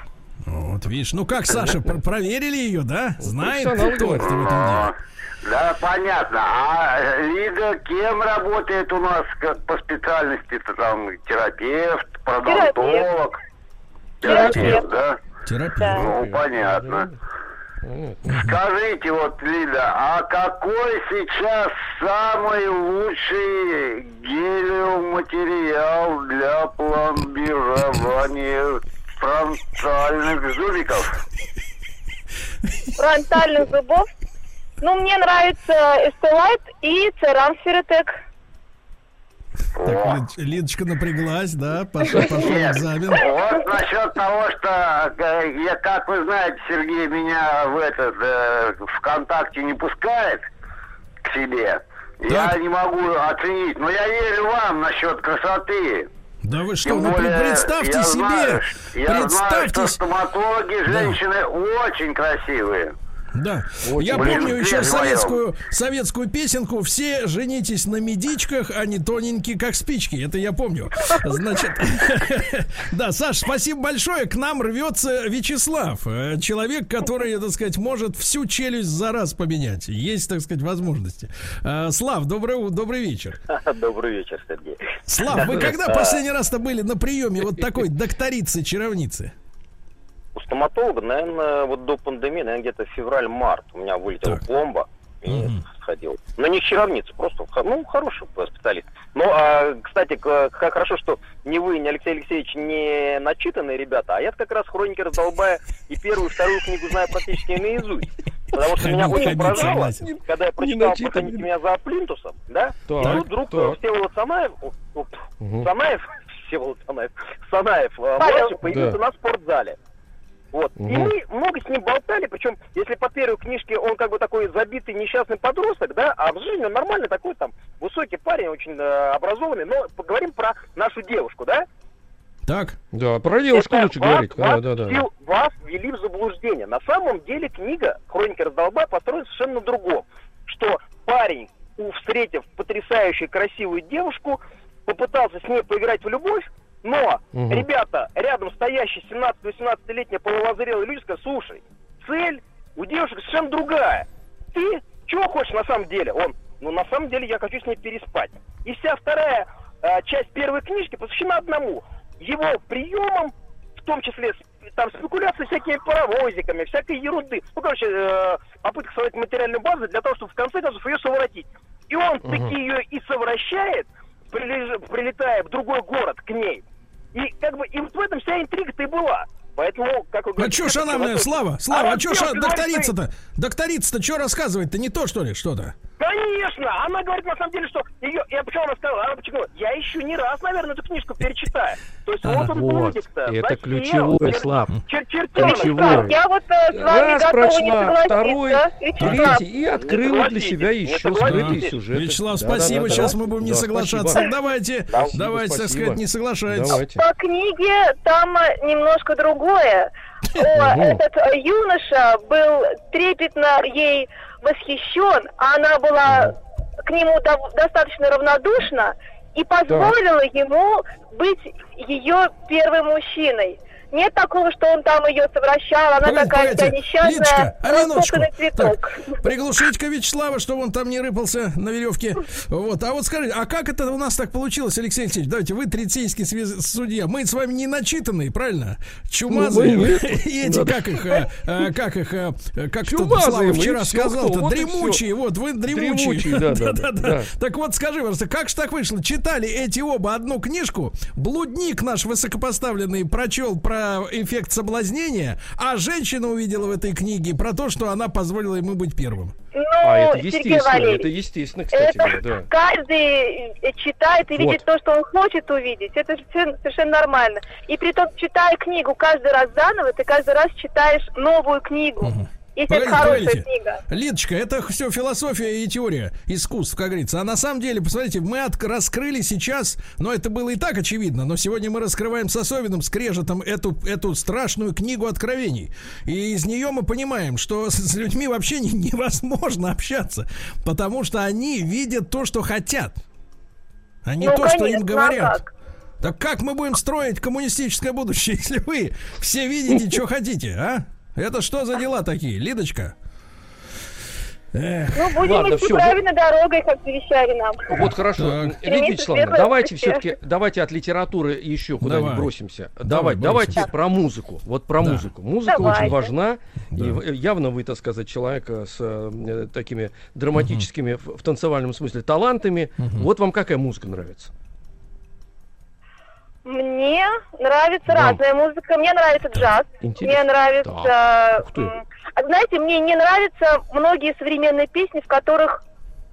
S3: Вот видишь, ну как, Саша, пр- проверили ее, да? Знает
S4: профессионал
S3: кто, кто в этом деле.
S6: Да, понятно. А э, Лида кем работает у нас как по специальности-то там терапевт, продонтолог?
S5: Терапевт.
S6: Терапевт, да?
S3: Терапия.
S6: Ну, понятно. Скажите, вот, Лида, а какой сейчас самый лучший гелиоматериал для пломбирования фронтальных зубиков?
S5: Фронтальных зубов. Ну, мне нравится Эстелайт и Церам Сферотек.
S3: Так, Лид- Лидочка напряглась, да? Пошел, пошел экзамен.
S6: Вот насчет того, что, э, я, как вы знаете, Сергей меня в этот э, ВКонтакте не пускает к себе. Я
S3: Так.
S6: не могу оценить, но я верю вам насчет красоты.
S3: Да вы что,
S6: Тем
S3: ну
S6: более,
S3: представьте
S6: я
S3: себе,
S6: знаю, я знаю, что
S3: представьте,
S6: стоматологи, женщины очень красивые.
S3: Да.
S4: Очень.
S3: Я
S6: Блин,
S3: помню еще советскую, советскую песенку «Все женитесь на медичках, а не тоненькие, как спички». Это я помню. Значит, да, Саш, спасибо большое. К нам рвется Вячеслав. э, Человек, который, так сказать, может всю челюсть за раз поменять. Есть, так сказать, возможности. Э, Слав, добрый, добрый вечер.
S7: Добрый вечер, Сергей.
S3: Слав, вы когда последний раз-то были на приеме вот такой докторицы-чаровницы?
S7: У стоматолога, наверное, вот до пандемии, наверное, где-то февраль-март у меня вылетела
S3: Так.
S7: пломба. И
S3: Мгм.
S7: сходил. Но не чаровница, просто, ну, хороший специалист. Ну, а, кстати, как хорошо, что ни вы, ни Алексей Алексеевич не начитанные ребята, а я как раз хроники раздолбая и первую, и вторую книгу знаю практически наизусть. Потому что меня очень поражало, когда я прочитал. «Похороните меня за плинтусом», да?
S4: Так,
S7: и тут вдруг
S4: так.
S7: Всеволод Санаев,
S4: Мгм.
S7: Санаев, Всеволод Санаев, Санаев, э, появился
S4: Да.
S7: на спортзале. Вот. И
S4: Мгм.
S7: мы много с ним болтали, причем, если по первой книжке он как бы такой забитый несчастный подросток, да, а в жизни он нормальный такой там высокий парень, очень э, образованный, но поговорим про нашу девушку, да?
S3: Так,
S4: Да, про девушку
S7: Это
S4: лучше
S7: вас-
S4: говорить. Да,
S7: вас
S4: да, да.
S7: ввел- Вас ввели в заблуждение. На самом деле книга «Хроники раздолбая» построена совершенно на другом. Что парень, у- встретив потрясающую красивую девушку, попытался с ней поиграть в любовь, но
S4: Мгм.
S7: ребята, рядом стоящие 17-18-летние половозрелые люди сказали, слушай, цель у девушек совершенно другая. Ты чего хочешь на самом деле? Он, ну на самом деле я хочу с ней переспать. И вся вторая э, часть первой книжки посвящена одному. Его приемам, в том числе там спекуляции всякими паровозиками, всякой ерунды. Ну, короче, э, попытка создать материальную базу для того, чтобы в конце концов ее совратить. И он таки ее и совращает, прилеж- прилетая в другой город к ней. И как бы и вот в этом вся интрига-то и была. Поэтому, как вы
S3: а
S7: говорите...
S3: чё ж она мне, Слава, Слава, а
S7: Она
S3: чё ж докторица-то? Докторица-то что рассказывает-то? Не то, что ли, что-то?
S7: Конечно! Она говорит на самом деле, что ее. Я почему сказала? Она почему? Я еще не раз, наверное, эту книжку перечитаю. То есть вот он
S4: Вот, это
S7: засел,
S4: ключевое,
S7: чер-
S4: Слав.
S7: чер- чертенок.
S4: Ключевое.
S5: Так, я вот э, с вами
S4: Раз
S5: не согласиться.
S4: второй,
S5: Вячеслав.
S4: третий и открыла для себя
S7: не
S4: еще скрытые сюжеты.
S3: Вячеслав,
S4: Да,
S3: спасибо.
S4: да, да,
S3: Сейчас
S4: да.
S3: мы будем не
S4: Да,
S3: соглашаться.
S4: спасибо.
S3: Давайте,
S7: Спасибо,
S3: давайте, так
S4: спасибо.
S3: сказать, не соглашайтесь.
S4: Давайте.
S5: По книге там э, немножко другое. О, этот э, юноша был трепетно ей восхищен, а она была к нему достаточно равнодушна и позволила ему быть ее первым мужчиной. Нет такого, что он там ее совращал, она
S3: Погодите,
S5: такая вся несчастная,
S3: Лидочка, а минуточку. Так, приглушите-ка Вячеслава, чтобы он там не рыпался на веревке. Вот, а вот скажите, а как это у нас так получилось, Алексей Алексеевич? Давайте, вы третейский связ- судья. Мы с вами не начитанные, правильно? Чумазые.
S4: Ну.
S3: И эти, как их, э, э, как их, э, как Слава вчера сказал-то, дремучие, вот, вы дремучие.
S4: Дремучие, да, да, да, да.
S3: Так вот, скажи, пожалуйста, как же так вышло? Читали эти оба одну книжку, блудник наш высокопоставленный прочел про эффект соблазнения, а женщина увидела в этой книге про то, что она позволила ему быть первым.
S5: Ну,
S4: А, это естественно, это естественно, кстати
S5: это
S4: говоря, да.
S5: каждый э, читает и видит
S4: Вот.
S5: то, что он хочет увидеть. Это совершенно нормально. И при том, читая книгу каждый раз заново, ты каждый раз читаешь новую книгу. Если это
S3: Погодите,
S5: хорошая книга.
S3: Лидочка, это все философия и теория искусств, как говорится. А на самом деле, посмотрите, мы от- раскрыли сейчас, но это было и так очевидно, но сегодня мы раскрываем с особенным скрежетом эту, эту страшную книгу откровений. И из нее мы понимаем, что с, с людьми вообще не- невозможно общаться, потому что они видят то, что хотят, а не
S5: Ну,
S3: то, что
S5: конечно,
S3: им
S5: а
S3: говорят.
S5: как?
S3: Так как мы будем строить коммунистическое будущее, если вы все видите, что хотите, а? Это что за дела такие, Лидочка? Эх,
S5: Ну, будем
S4: Ладно,
S5: идти
S4: всё,
S5: правильной дорогой, как завещали нам.
S4: Вот хорошо,
S3: Так.
S4: Лидия Вячеславовна, давайте все-таки, давайте от литературы еще куда-нибудь
S3: Давай.
S4: бросимся.
S3: Давай,
S4: Давай, давайте
S3: бросимся.
S4: про музыку. Вот про
S3: Да.
S4: музыку. Музыка
S5: Давайте.
S4: очень важна.
S3: Да.
S4: И явно вы, так сказать, человека с э, такими драматическими в, в танцевальном смысле талантами. Вот вам какая музыка нравится?
S5: Мне нравится
S4: Вам.
S5: разная музыка. Мне нравится джаз.
S4: Интересно.
S5: Мне нравится...
S4: Ты.
S5: м, а знаете, мне не нравятся многие современные песни, в которых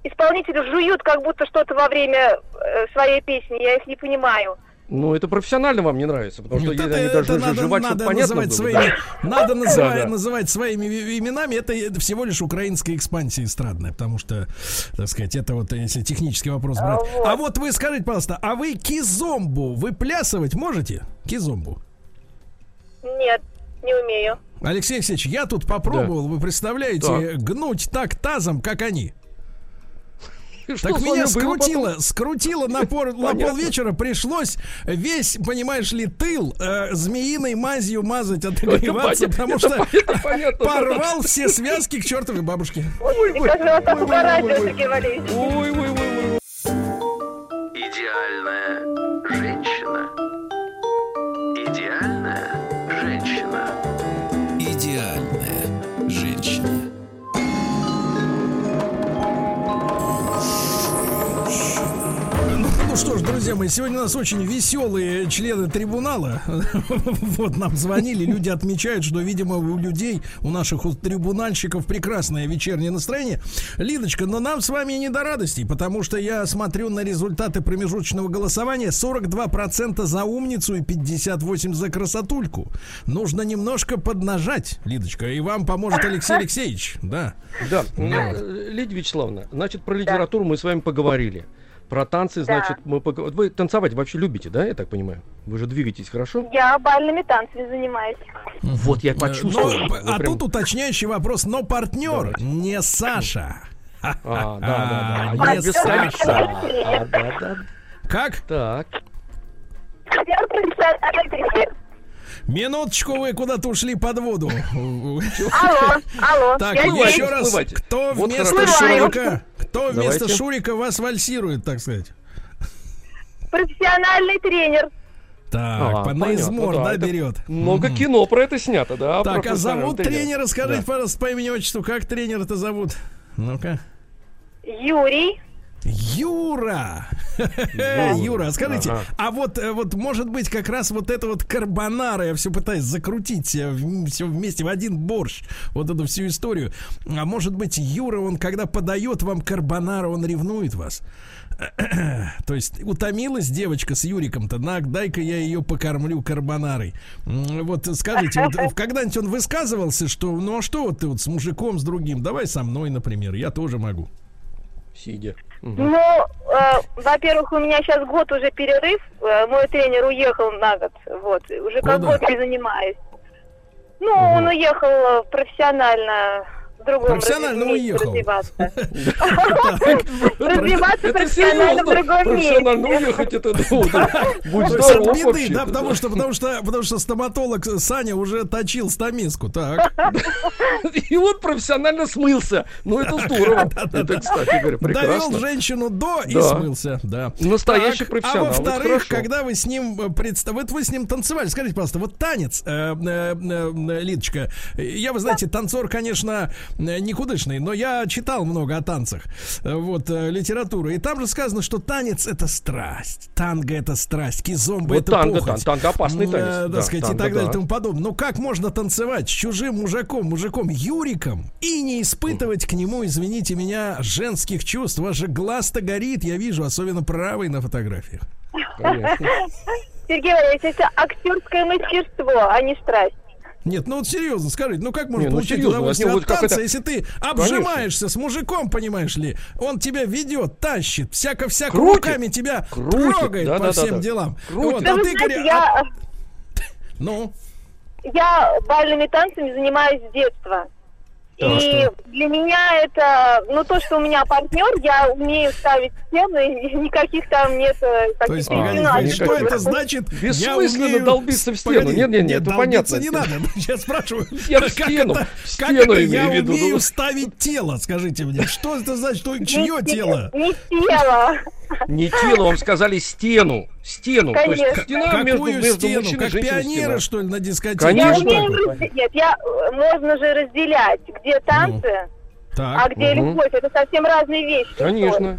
S5: исполнители жуют как будто что-то во время э, своей песни. Я их не понимаю.
S4: Ну, это профессионально вам не нравится, потому что
S3: Нет, это-
S4: они
S3: это
S4: должны
S3: надо-
S4: жевать, чтобы
S3: надо
S4: понятно
S3: называть
S4: было.
S3: своими,
S4: да.
S3: надо называть,
S4: Да, да.
S3: называть своими именами. Это, это всего лишь украинская экспансия эстрадная, потому что, так сказать, это вот если технический вопрос брать.
S5: вот.
S3: А вот вы скажите, пожалуйста, а вы кизомбу выплясывать можете? Кизомбу.
S5: Нет, не умею.
S3: Алексей Алексеевич, я тут попробовал, вы представляете, гнуть так тазом, как они.
S4: И что
S3: Так меня скрутило, скрутило на, пор- на полвечера, пришлось весь, понимаешь ли, тыл э, змеиной мазью мазать, отогреваться, потому
S4: это
S3: что порвал все связки к чертовой бабушке.
S5: Вас так Сергей Валерьевич.
S4: Ой, ой, ой.
S2: Идеальная
S3: что ж, друзья мои, сегодня у нас очень веселые члены трибунала. Вот нам звонили, люди отмечают, что, видимо, у людей, у наших у трибунальщиков прекрасное вечернее настроение. Лидочка, но нам с вами не до радостей, потому что я смотрю на результаты промежуточного голосования. 42% за умницу и 58% за красотульку. Нужно немножко поднажать, Лидочка, и вам поможет Алексей Алексеевич. Да.
S4: Да, э, Лидия Вячеславовна, значит, про литературу мы с вами поговорили. Про танцы, значит, мы поговорили. Вы танцевать вообще любите, да, я так понимаю? Вы же двигаетесь хорошо?
S5: Я бальными танцами занимаюсь.
S4: Вот я
S3: Э,
S4: почувствовал.
S3: но-
S4: Вы
S3: а
S4: прям-
S3: тут уточняющий вопрос, но партнер
S4: Давайте.
S3: не Саша.
S4: А, да, да,
S3: А,
S4: да.
S3: не Саша.
S4: А, да, да.
S3: Как?
S4: Так.
S3: Минуточку, вы куда-то ушли под воду.
S5: Алло, алло.
S3: Так, еще раз, кто вместо. Шурика, кто вместо
S4: Давайте.
S3: Шурика вас вальсирует, так сказать?
S5: Профессиональный тренер.
S3: Так,
S4: А,
S3: по- на измор,
S4: да,
S3: да,
S4: это
S3: берет.
S4: Много кино про это снято, да?
S3: Так, а зовут
S4: тренер.
S3: тренера, скажите,
S4: Да.
S3: пожалуйста, по имени отчеству, как тренера-то зовут? Ну-ка.
S5: Юрий.
S3: Юра! Юра, а скажите,
S4: Ага.
S3: а вот, э, вот может быть как раз вот это вот карбонара, я все пытаюсь закрутить все вместе в один борщ, вот эту всю историю. А может быть Юра, он когда подает вам карбонара, он ревнует вас? То есть утомилась девочка с Юриком-то, на, дай-ка я ее покормлю карбонарой. Вот скажите, вот когда-нибудь он высказывался, что ну а что вот ты вот с мужиком, с другим, давай со мной, например, я тоже могу.
S4: Сидя. Мгм.
S5: Ну, э, во-первых, у меня сейчас год уже перерыв. Э, мой тренер уехал на год. Вот. Уже как
S3: Куда?
S5: год не занимаюсь. Ну, он уехал э, профессионально в другом
S3: Профессионально уехал.
S5: развиваться. Развиваться
S4: Это
S5: профессионально в другом
S4: Профессионально
S5: месте.
S4: уехать это да. Будь здоров вообще.
S3: да, потому что, потому что, потому что стоматолог Саня уже точил стамеску, так.
S4: И вот профессионально смылся. Ну, это здорово. Это, кстати говоря,
S3: Довел
S4: прекрасно.
S3: женщину до и смылся, да.
S4: Настоящий профессионал,
S3: А во-вторых, когда вы с ним э, представ... вот вы с ним танцевали, скажите, пожалуйста, вот танец, э, э, Лидочка, я, вы знаете, танцор, конечно, никудышный, но я читал много о танцах, э, вот, э, литературы, и там же сказано, что танец это страсть, танго это страсть, кизомба
S4: Вот
S3: это
S4: танго,
S3: похоть.
S4: тан- танго опасный танец,
S3: э,
S4: да,
S3: так сказать, и
S4: танго,
S3: так далее, и
S4: да.
S3: тому подобное. Ну как можно танцевать с чужим мужиком, мужиком Юриком и не испытывать к нему, извините меня, женских чувств? Ваш же глаз-то горит, я вижу, особенно правый на фотографиях.
S5: Сергей Валерьевич, это актерское мастерство, а не страсть.
S3: Нет, ну вот серьезно, скажите, ну как можно
S4: Не, ну
S3: получить
S4: серьезно,
S3: удовольствие
S4: от
S3: танца,
S4: это-
S3: если ты обжимаешься с мужиком, понимаешь ли? Он тебя ведет, тащит, всяко-всяко руками тебя
S4: Крутит,
S3: трогает по
S4: да-да-да-да.
S3: всем делам.
S4: Крутит.
S3: Вот,
S5: Да
S3: а
S5: вы
S3: ты
S5: знаете,
S3: говоря,
S5: я,
S3: а- ну,
S5: я бальными танцами занимаюсь с детства. И
S3: что?
S5: для меня это, ну то, что у меня партнер, я умею ставить стены, и никаких там нет э,
S3: То есть, что
S4: никаких.
S3: это значит?
S4: Бессмысленно
S3: Я умею-
S4: долбиться в стену.
S3: Погоди,
S4: Нет, нет, нет, это понятно.
S3: не надо. Я спрашиваю,
S4: Я в
S3: как
S4: стену,
S3: это, как
S4: стену
S3: это
S4: имею
S3: я
S4: в виду,
S3: умею
S4: ну.
S3: ставить тело, скажите мне, что это значит, что, чье тело?
S5: Не тело.
S4: Не тело, вам сказали стену. Стену. То есть
S5: Конечно.
S4: стена между,
S3: Какую
S4: между
S3: стену?
S4: мужчиной
S3: Как пионеры,
S4: стена.
S3: что ли, на дискотеке?
S5: Я
S4: Конечно.
S5: умею разде- Нет, я, э, можно же разделять, где танцы,
S3: Так.
S5: а где
S4: Мгм.
S5: любовь. Это совсем разные вещи.
S4: Конечно.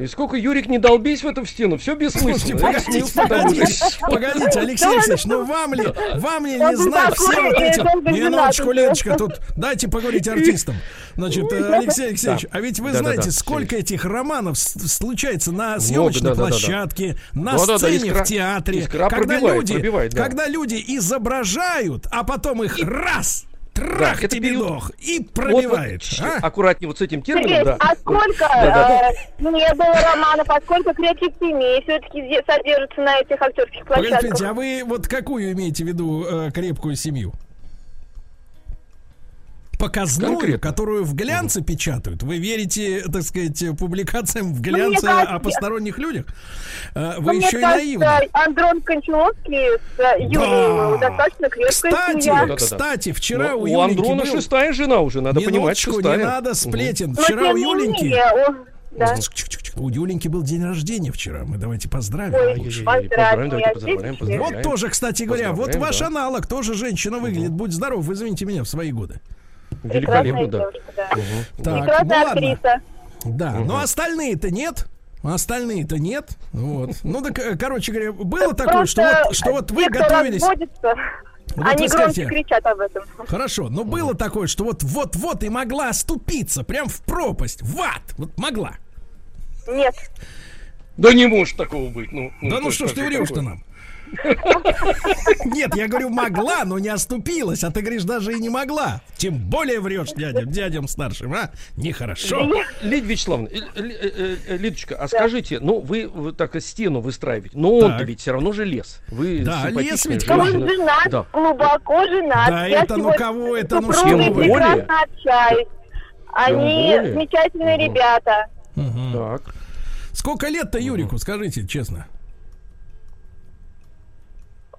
S4: И сколько, Юрик, не долбись в эту стену, все
S3: Слушайте,
S4: бессмысленно. Я
S3: погодите, Алексей Алексеевич, ну вам ли, вам ли не
S5: такой,
S3: все вот эти... Минуточку. Леночка, тут дайте поговорить артистам. Значит, э, Алексей Алексеевич, а ведь вы знаете, сколько этих романов случается на съемочной площадке, на сцене в театре, когда люди изображают, а потом их раз, трах
S4: это
S3: тебе дох, и
S4: Вот,
S3: пробивает.
S4: вот,
S3: а?
S4: аккуратнее вот с этим
S5: Сергей,
S4: термином, да.
S5: а сколько
S4: Да-да-да.
S5: э, не было романов, а сколько креатив семей все-таки содержится на этих актерских площадках?
S3: погодите, а вы вот какую имеете в виду э, крепкую семью? Показную,
S4: Конкретно.
S3: которую в глянце печатают. Вы верите, так сказать, публикациям в глянце
S5: кажется-
S3: о посторонних людях? Э,
S5: Ну,
S3: Вы
S5: мне
S3: еще и наивны.
S5: Андрон Кончаловский с э, Юрием достаточно крепкая
S3: Кстати,
S5: семья.
S4: Да-да-да.
S3: кстати, вчера
S4: Ну,
S3: у
S4: у
S3: Юленьки
S4: Андрона
S3: был...
S4: шестая жена уже, надо понимать, шестая.
S3: не надо сплетен.
S5: Но
S3: Вчера у Юленьки...
S5: менее, да.
S3: У Юленьки был день рождения вчера. Мы давайте поздравим.
S5: Ой,
S4: давайте
S5: я
S4: поздравляем,
S5: здесь.
S3: Вот тоже, кстати говоря, вот ваш
S4: да.
S3: аналог, тоже женщина выглядит. Будь здоров, вы извините меня, в свои годы.
S4: Великолепно, да.
S5: девушка, да.
S3: Так, ну
S5: Прекрасная
S3: ладно.
S5: актриса.
S3: Да, но остальные-то нет. Остальные-то нет. Вот. Ну, так, э, короче говоря, было такое, что вот, что вот вы готовились. Вот
S5: они громче кричат об этом.
S3: Хорошо, но было такое, что вот вот-вот и могла оступиться, прям в пропасть, в ад. Вот могла.
S5: Нет.
S4: Да не может такого быть. Ну,
S3: да ну
S4: то-
S3: что ж ты врешь-то нам? Нет, я говорю, могла, но не оступилась, а ты говоришь, даже и не могла. Тем более врешь дядям, дядям старшим, а? Нехорошо.
S4: Лидия Вячеславовна, Лидочка, а скажите, ну вы, так и стену выстраиваете, но он-то
S3: Так.
S4: ведь все равно же лес. Вы
S3: Да, лес ведь
S5: Он женат, глубоко женат.
S3: Да это, ну, кого это, ну,
S4: что вы.
S5: прекрасно общаюсь. Они замечательные ребята.
S4: Так.
S3: Сколько лет-то Юрику, скажите честно?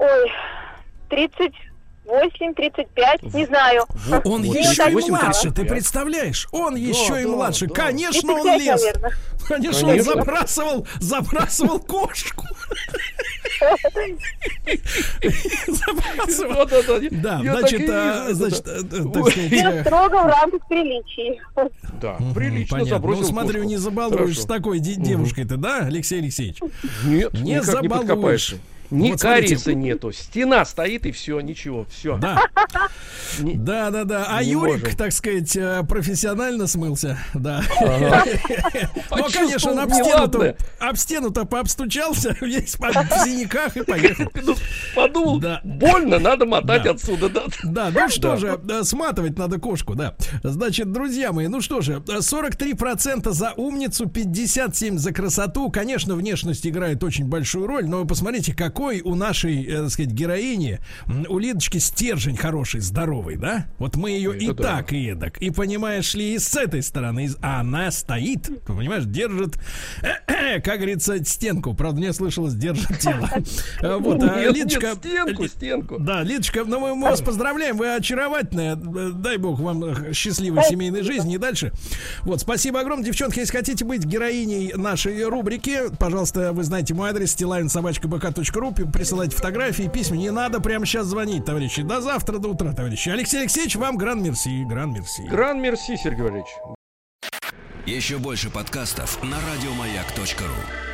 S5: Ой, 38, 35, не знаю.
S3: Он
S4: Вот,
S3: еще и
S4: 38,
S3: младше,
S4: 35.
S3: ты представляешь? Он еще и
S4: да,
S3: младше.
S4: да.
S3: Конечно, он
S5: 35,
S3: лез.
S5: наверное.
S3: Конечно,
S4: Конечно.
S3: он забрасывал, забрасывал кошку. Забрасывал.
S4: Да-да-да.
S3: Да,
S4: Я
S3: значит,
S4: и
S3: а, значит,
S4: да.
S3: э, э, так
S4: Ой.
S3: сказать,
S5: Все
S3: э,
S5: строго в рамках приличий.
S4: Да, прилично
S3: понятно.
S4: забросил
S3: Ну, смотрю, не забалуешь с такой де- девушкой-то, да, Алексей Алексеевич?
S4: Нет,
S3: не забалуешь.
S4: Ни
S3: Вот смотрите.
S4: кариеса нету. Стена стоит и все, ничего, все.
S3: Да. Да, да, да. А
S4: Не
S3: Юрик,
S4: можем.
S3: так сказать, э, профессионально смылся. Да.
S4: Ага.
S3: Ну, конечно, он об стену-то, об стену-то пообстучался, весь в синяках и поехал.
S4: Ну, Подумал,
S3: Да.
S4: больно, надо мотать
S3: Да.
S4: отсюда. Да.
S3: Да, ну что
S4: Да.
S3: же, э, сматывать надо кошку, да. Значит, друзья мои, ну что же, э, 43% за умницу, 57% за красоту. Конечно, внешность играет очень большую роль, но вы посмотрите, какой какой у нашей, э, так сказать, героини, у Лидочки стержень хороший, здоровый, да? Вот мы ее и
S4: да.
S3: так, и эдак. И понимаешь ли, и с этой стороны, а она стоит, понимаешь, держит, как говорится, стенку. Правда, не слышалось, держит тело. Э, Вот, а Лидочка...
S4: стенку, стенку.
S3: Да, Лидочка, ну мы, вас поздравляем, вы очаровательная. Э, Дай бог вам счастливой семейной жизни и дальше. Вот, спасибо огромное, девчонки. Если хотите быть героиней нашей рубрики, пожалуйста, вы знаете мой адрес стилавинсобачкабк.ру, присылайте фотографии, письма. Не надо прямо сейчас звонить, товарищи. До завтра, до утра, товарищи. Алексей Алексеевич, вам гран мерси, гран мерси.
S4: Гран мерси, Сергей Валерьевич.
S1: Еще больше подкастов на радиомаяк.ру.